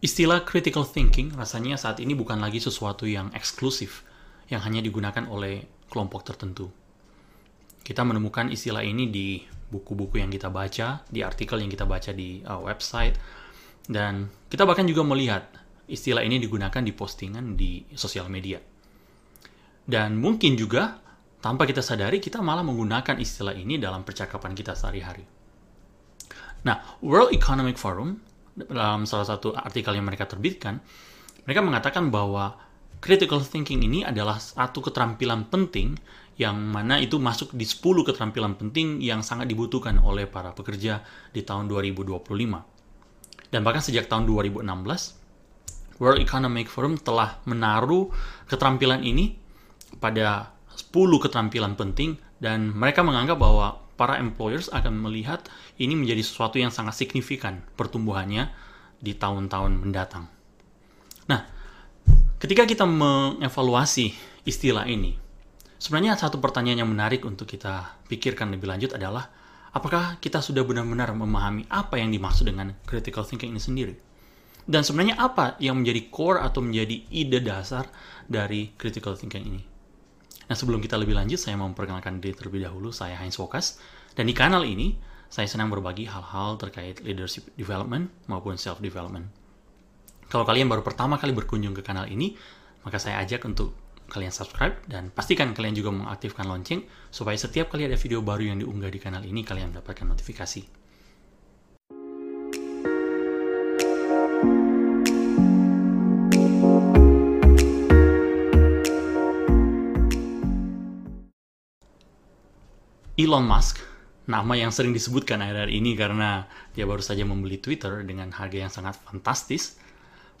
Istilah critical thinking rasanya saat ini bukan lagi sesuatu yang eksklusif, yang hanya digunakan oleh kelompok tertentu. Kita menemukan istilah ini di buku-buku yang kita baca, di artikel yang kita baca di uh, website, dan kita bahkan juga melihat istilah ini digunakan di postingan di sosial media. Dan mungkin juga tanpa kita sadari kita malah menggunakan istilah ini dalam percakapan kita sehari-hari. Nah, World Economic Forum dalam salah satu artikel yang mereka terbitkan, mereka mengatakan bahwa critical thinking ini adalah satu keterampilan penting yang mana itu masuk di 10 keterampilan penting yang sangat dibutuhkan oleh para pekerja di tahun 2025. Dan bahkan sejak tahun 2016, World Economic Forum telah menaruh keterampilan ini pada 10 keterampilan penting dan mereka menganggap bahwa para employers akan melihat ini menjadi sesuatu yang sangat signifikan pertumbuhannya di tahun-tahun mendatang. Nah, ketika kita mengevaluasi istilah ini, sebenarnya satu pertanyaan yang menarik untuk kita pikirkan lebih lanjut adalah apakah kita sudah benar-benar memahami apa yang dimaksud dengan critical thinking ini sendiri? Dan sebenarnya apa yang menjadi core atau menjadi ide dasar dari critical thinking ini? Nah, sebelum kita lebih lanjut, saya mau memperkenalkan diri terlebih dahulu. Saya Heinz Wokas, dan di kanal ini, saya senang berbagi hal-hal terkait leadership development maupun self-development. Kalau kalian baru pertama kali berkunjung ke kanal ini, maka saya ajak untuk kalian subscribe dan pastikan kalian juga mengaktifkan lonceng supaya setiap kali ada video baru yang diunggah di kanal ini kalian mendapatkan notifikasi. Elon Musk, nama yang sering disebutkan akhir-akhir ini karena dia baru saja membeli Twitter dengan harga yang sangat fantastis.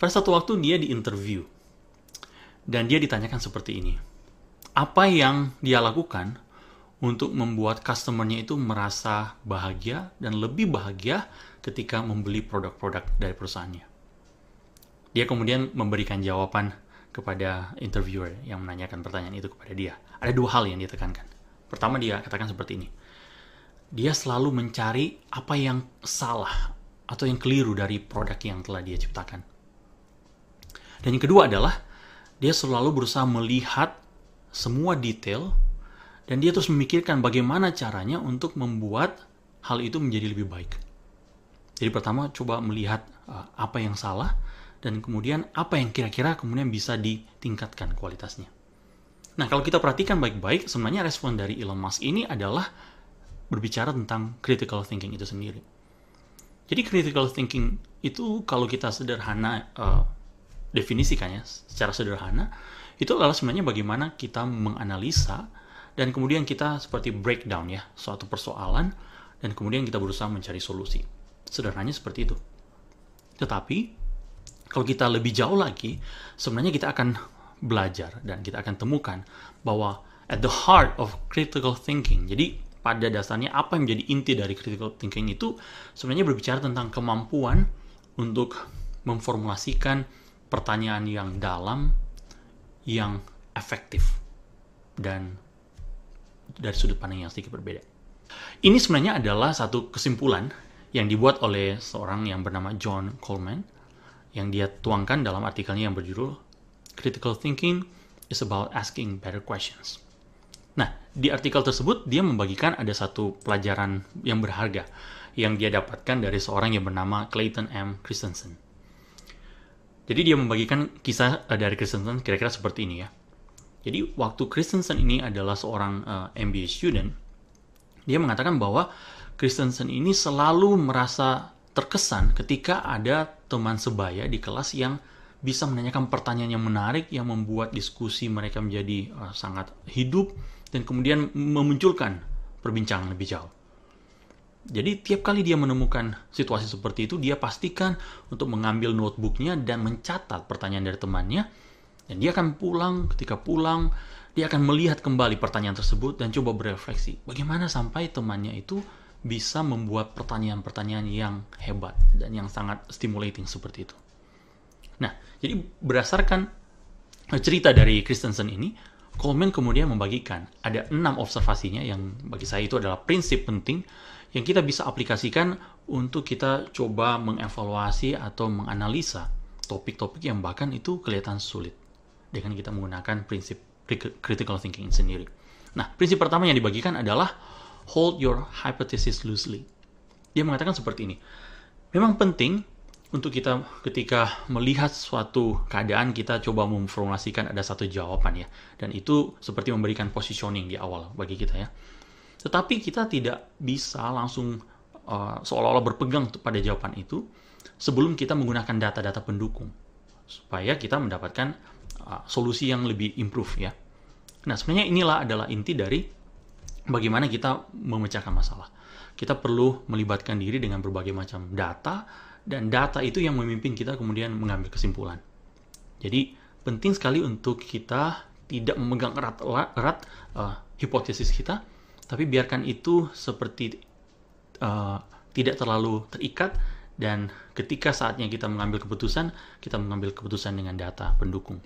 Pada satu waktu dia diinterview dan dia ditanyakan seperti ini. Apa yang dia lakukan untuk membuat customernya itu merasa bahagia dan lebih bahagia ketika membeli produk-produk dari perusahaannya. Dia kemudian memberikan jawaban kepada interviewer yang menanyakan pertanyaan itu kepada dia. Ada dua hal yang dia tekankan. Pertama dia katakan seperti ini. Dia selalu mencari apa yang salah atau yang keliru dari produk yang telah dia ciptakan. Dan yang kedua adalah dia selalu berusaha melihat semua detail dan dia terus memikirkan bagaimana caranya untuk membuat hal itu menjadi lebih baik. Jadi pertama coba melihat uh, apa yang salah dan kemudian apa yang kira-kira kemudian bisa ditingkatkan kualitasnya. Nah, kalau kita perhatikan baik-baik, sebenarnya respon dari Elon Musk ini adalah berbicara tentang critical thinking itu sendiri. Jadi critical thinking itu kalau kita sederhana uh, definisikannya secara sederhana, itu adalah sebenarnya bagaimana kita menganalisa dan kemudian kita seperti breakdown ya suatu persoalan dan kemudian kita berusaha mencari solusi. Sederhananya seperti itu. Tetapi kalau kita lebih jauh lagi, sebenarnya kita akan belajar dan kita akan temukan bahwa at the heart of critical thinking. Jadi pada dasarnya apa yang menjadi inti dari critical thinking itu sebenarnya berbicara tentang kemampuan untuk memformulasikan pertanyaan yang dalam, yang efektif dan dari sudut pandang yang sedikit berbeda. Ini sebenarnya adalah satu kesimpulan yang dibuat oleh seorang yang bernama John Coleman yang dia tuangkan dalam artikelnya yang berjudul critical thinking is about asking better questions. Nah, di artikel tersebut dia membagikan ada satu pelajaran yang berharga yang dia dapatkan dari seorang yang bernama Clayton M. Christensen. Jadi dia membagikan kisah uh, dari Christensen kira-kira seperti ini ya. Jadi waktu Christensen ini adalah seorang uh, eh, MBA student, dia mengatakan bahwa Christensen ini selalu merasa terkesan ketika ada teman sebaya di kelas yang bisa menanyakan pertanyaan yang menarik yang membuat diskusi mereka menjadi uh, sangat hidup dan kemudian memunculkan perbincangan lebih jauh. Jadi tiap kali dia menemukan situasi seperti itu, dia pastikan untuk mengambil notebooknya dan mencatat pertanyaan dari temannya. Dan dia akan pulang, ketika pulang, dia akan melihat kembali pertanyaan tersebut dan coba berefleksi. Bagaimana sampai temannya itu bisa membuat pertanyaan-pertanyaan yang hebat dan yang sangat stimulating seperti itu. Nah, jadi berdasarkan cerita dari Christensen ini, Coleman kemudian membagikan ada enam observasinya yang bagi saya itu adalah prinsip penting yang kita bisa aplikasikan untuk kita coba mengevaluasi atau menganalisa topik-topik yang bahkan itu kelihatan sulit dengan kita menggunakan prinsip critical thinking sendiri. Nah, prinsip pertama yang dibagikan adalah hold your hypothesis loosely. Dia mengatakan seperti ini. Memang penting untuk kita ketika melihat suatu keadaan kita coba memformulasikan ada satu jawaban ya. Dan itu seperti memberikan positioning di awal bagi kita ya. Tetapi kita tidak bisa langsung uh, seolah-olah berpegang pada jawaban itu sebelum kita menggunakan data-data pendukung supaya kita mendapatkan uh, solusi yang lebih improve ya. Nah, sebenarnya inilah adalah inti dari bagaimana kita memecahkan masalah. Kita perlu melibatkan diri dengan berbagai macam data, dan data itu yang memimpin kita kemudian mengambil kesimpulan. Jadi, penting sekali untuk kita tidak memegang erat-erat uh, hipotesis kita, tapi biarkan itu seperti uh, tidak terlalu terikat dan ketika saatnya kita mengambil keputusan, kita mengambil keputusan dengan data pendukung.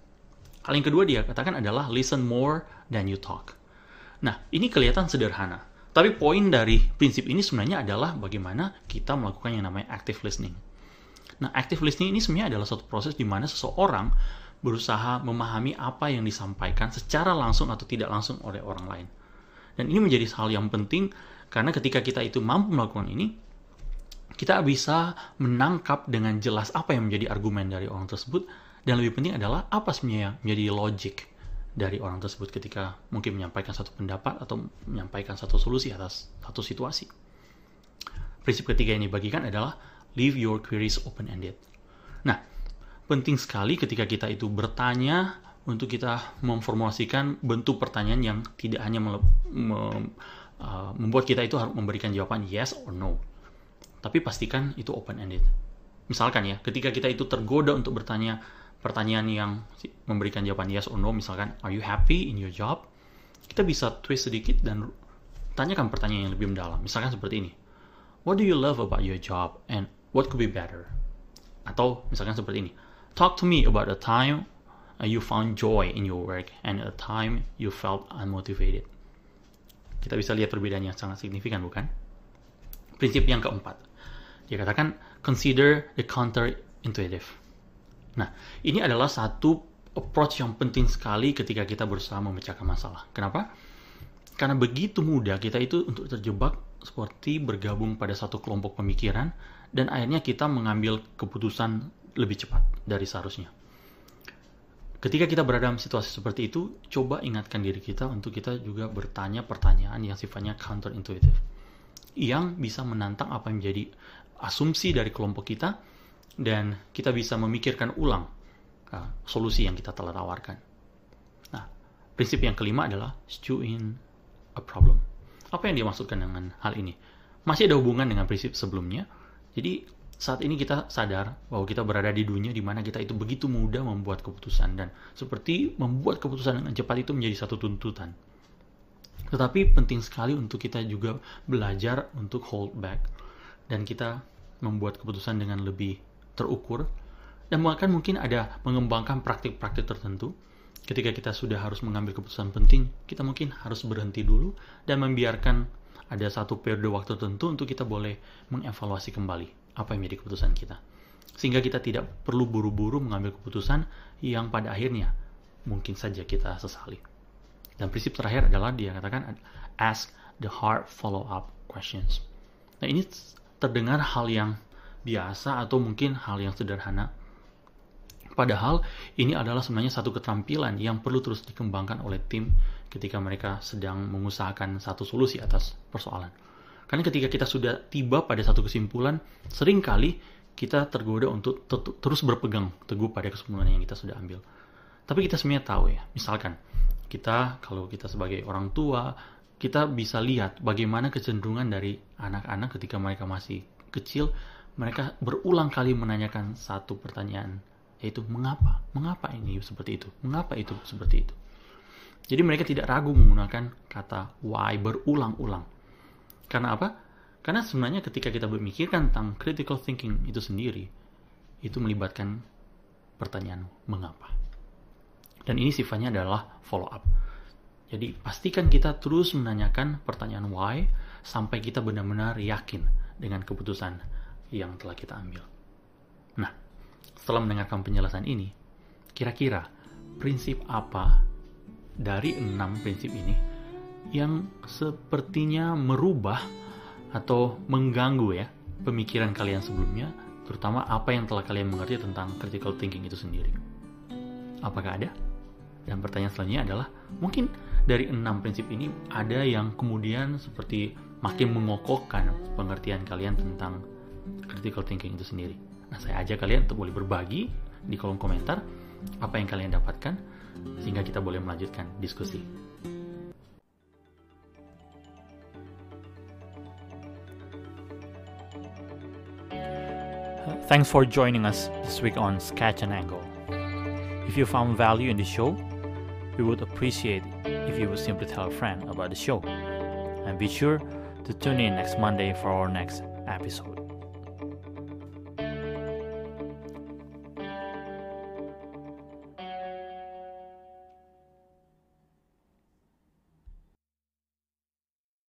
Hal yang kedua dia katakan adalah listen more than you talk. Nah, ini kelihatan sederhana. Tapi poin dari prinsip ini sebenarnya adalah bagaimana kita melakukan yang namanya active listening. Nah, active listening ini sebenarnya adalah suatu proses di mana seseorang berusaha memahami apa yang disampaikan secara langsung atau tidak langsung oleh orang lain. Dan ini menjadi hal yang penting karena ketika kita itu mampu melakukan ini, kita bisa menangkap dengan jelas apa yang menjadi argumen dari orang tersebut dan lebih penting adalah apa sebenarnya menjadi logic dari orang tersebut ketika mungkin menyampaikan satu pendapat atau menyampaikan satu solusi atas satu situasi. Prinsip ketiga yang dibagikan adalah leave your queries open-ended. Nah, penting sekali ketika kita itu bertanya untuk kita memformulasikan bentuk pertanyaan yang tidak hanya mem uh, membuat kita itu harus memberikan jawaban yes or no, tapi pastikan itu open-ended. Misalkan ya, ketika kita itu tergoda untuk bertanya, pertanyaan yang memberikan jawaban yes or no, misalkan, are you happy in your job? Kita bisa twist sedikit dan tanyakan pertanyaan yang lebih mendalam. Misalkan seperti ini, what do you love about your job and what could be better? Atau misalkan seperti ini, talk to me about a time you found joy in your work and a time you felt unmotivated. Kita bisa lihat perbedaannya sangat signifikan, bukan? Prinsip yang keempat, dia katakan consider the counter intuitive Nah, ini adalah satu approach yang penting sekali ketika kita berusaha memecahkan masalah. Kenapa? Karena begitu mudah kita itu untuk terjebak seperti bergabung pada satu kelompok pemikiran dan akhirnya kita mengambil keputusan lebih cepat dari seharusnya. Ketika kita berada dalam situasi seperti itu, coba ingatkan diri kita untuk kita juga bertanya pertanyaan yang sifatnya counterintuitive. Yang bisa menantang apa yang menjadi asumsi dari kelompok kita dan kita bisa memikirkan ulang uh, solusi yang kita telah tawarkan. Nah, prinsip yang kelima adalah stew in a problem. Apa yang dia maksudkan dengan hal ini? Masih ada hubungan dengan prinsip sebelumnya. Jadi saat ini kita sadar bahwa kita berada di dunia di mana kita itu begitu mudah membuat keputusan dan seperti membuat keputusan dengan cepat itu menjadi satu tuntutan. Tetapi penting sekali untuk kita juga belajar untuk hold back dan kita membuat keputusan dengan lebih terukur dan bahkan mungkin ada mengembangkan praktik-praktik tertentu. Ketika kita sudah harus mengambil keputusan penting kita mungkin harus berhenti dulu dan membiarkan ada satu periode waktu tertentu untuk kita boleh mengevaluasi kembali apa yang menjadi keputusan kita. Sehingga kita tidak perlu buru-buru mengambil keputusan yang pada akhirnya mungkin saja kita sesali. Dan prinsip terakhir adalah dia katakan ask the hard follow up questions. Nah ini terdengar hal yang biasa atau mungkin hal yang sederhana. Padahal ini adalah sebenarnya satu keterampilan yang perlu terus dikembangkan oleh tim ketika mereka sedang mengusahakan satu solusi atas persoalan. Karena ketika kita sudah tiba pada satu kesimpulan, sering kali kita tergoda untuk terus berpegang teguh pada kesimpulan yang kita sudah ambil. Tapi kita sebenarnya tahu ya, misalkan kita kalau kita sebagai orang tua, kita bisa lihat bagaimana kecenderungan dari anak-anak ketika mereka masih kecil mereka berulang kali menanyakan satu pertanyaan yaitu mengapa? Mengapa ini seperti itu? Mengapa itu seperti itu? Jadi mereka tidak ragu menggunakan kata why berulang-ulang. Karena apa? Karena sebenarnya ketika kita berpikirkan tentang critical thinking itu sendiri itu melibatkan pertanyaan mengapa? Dan ini sifatnya adalah follow up jadi pastikan kita terus menanyakan pertanyaan why sampai kita benar-benar yakin dengan keputusan yang telah kita ambil. Nah, setelah mendengarkan penjelasan ini, kira-kira prinsip apa dari enam prinsip ini yang sepertinya merubah atau mengganggu ya pemikiran kalian sebelumnya, terutama apa yang telah kalian mengerti tentang critical thinking itu sendiri. Apakah ada? Dan pertanyaan selanjutnya adalah, mungkin dari enam prinsip ini ada yang kemudian seperti makin mengokohkan pengertian kalian tentang critical thinking itu sendiri. Nah, saya ajak kalian untuk boleh berbagi di kolom komentar apa yang kalian dapatkan sehingga kita boleh melanjutkan diskusi. Thanks for joining us this week on Sketch and Angle. If you found value in the show, we would appreciate if you would simply tell a friend about the show. And be sure to tune in next Monday for our next episode.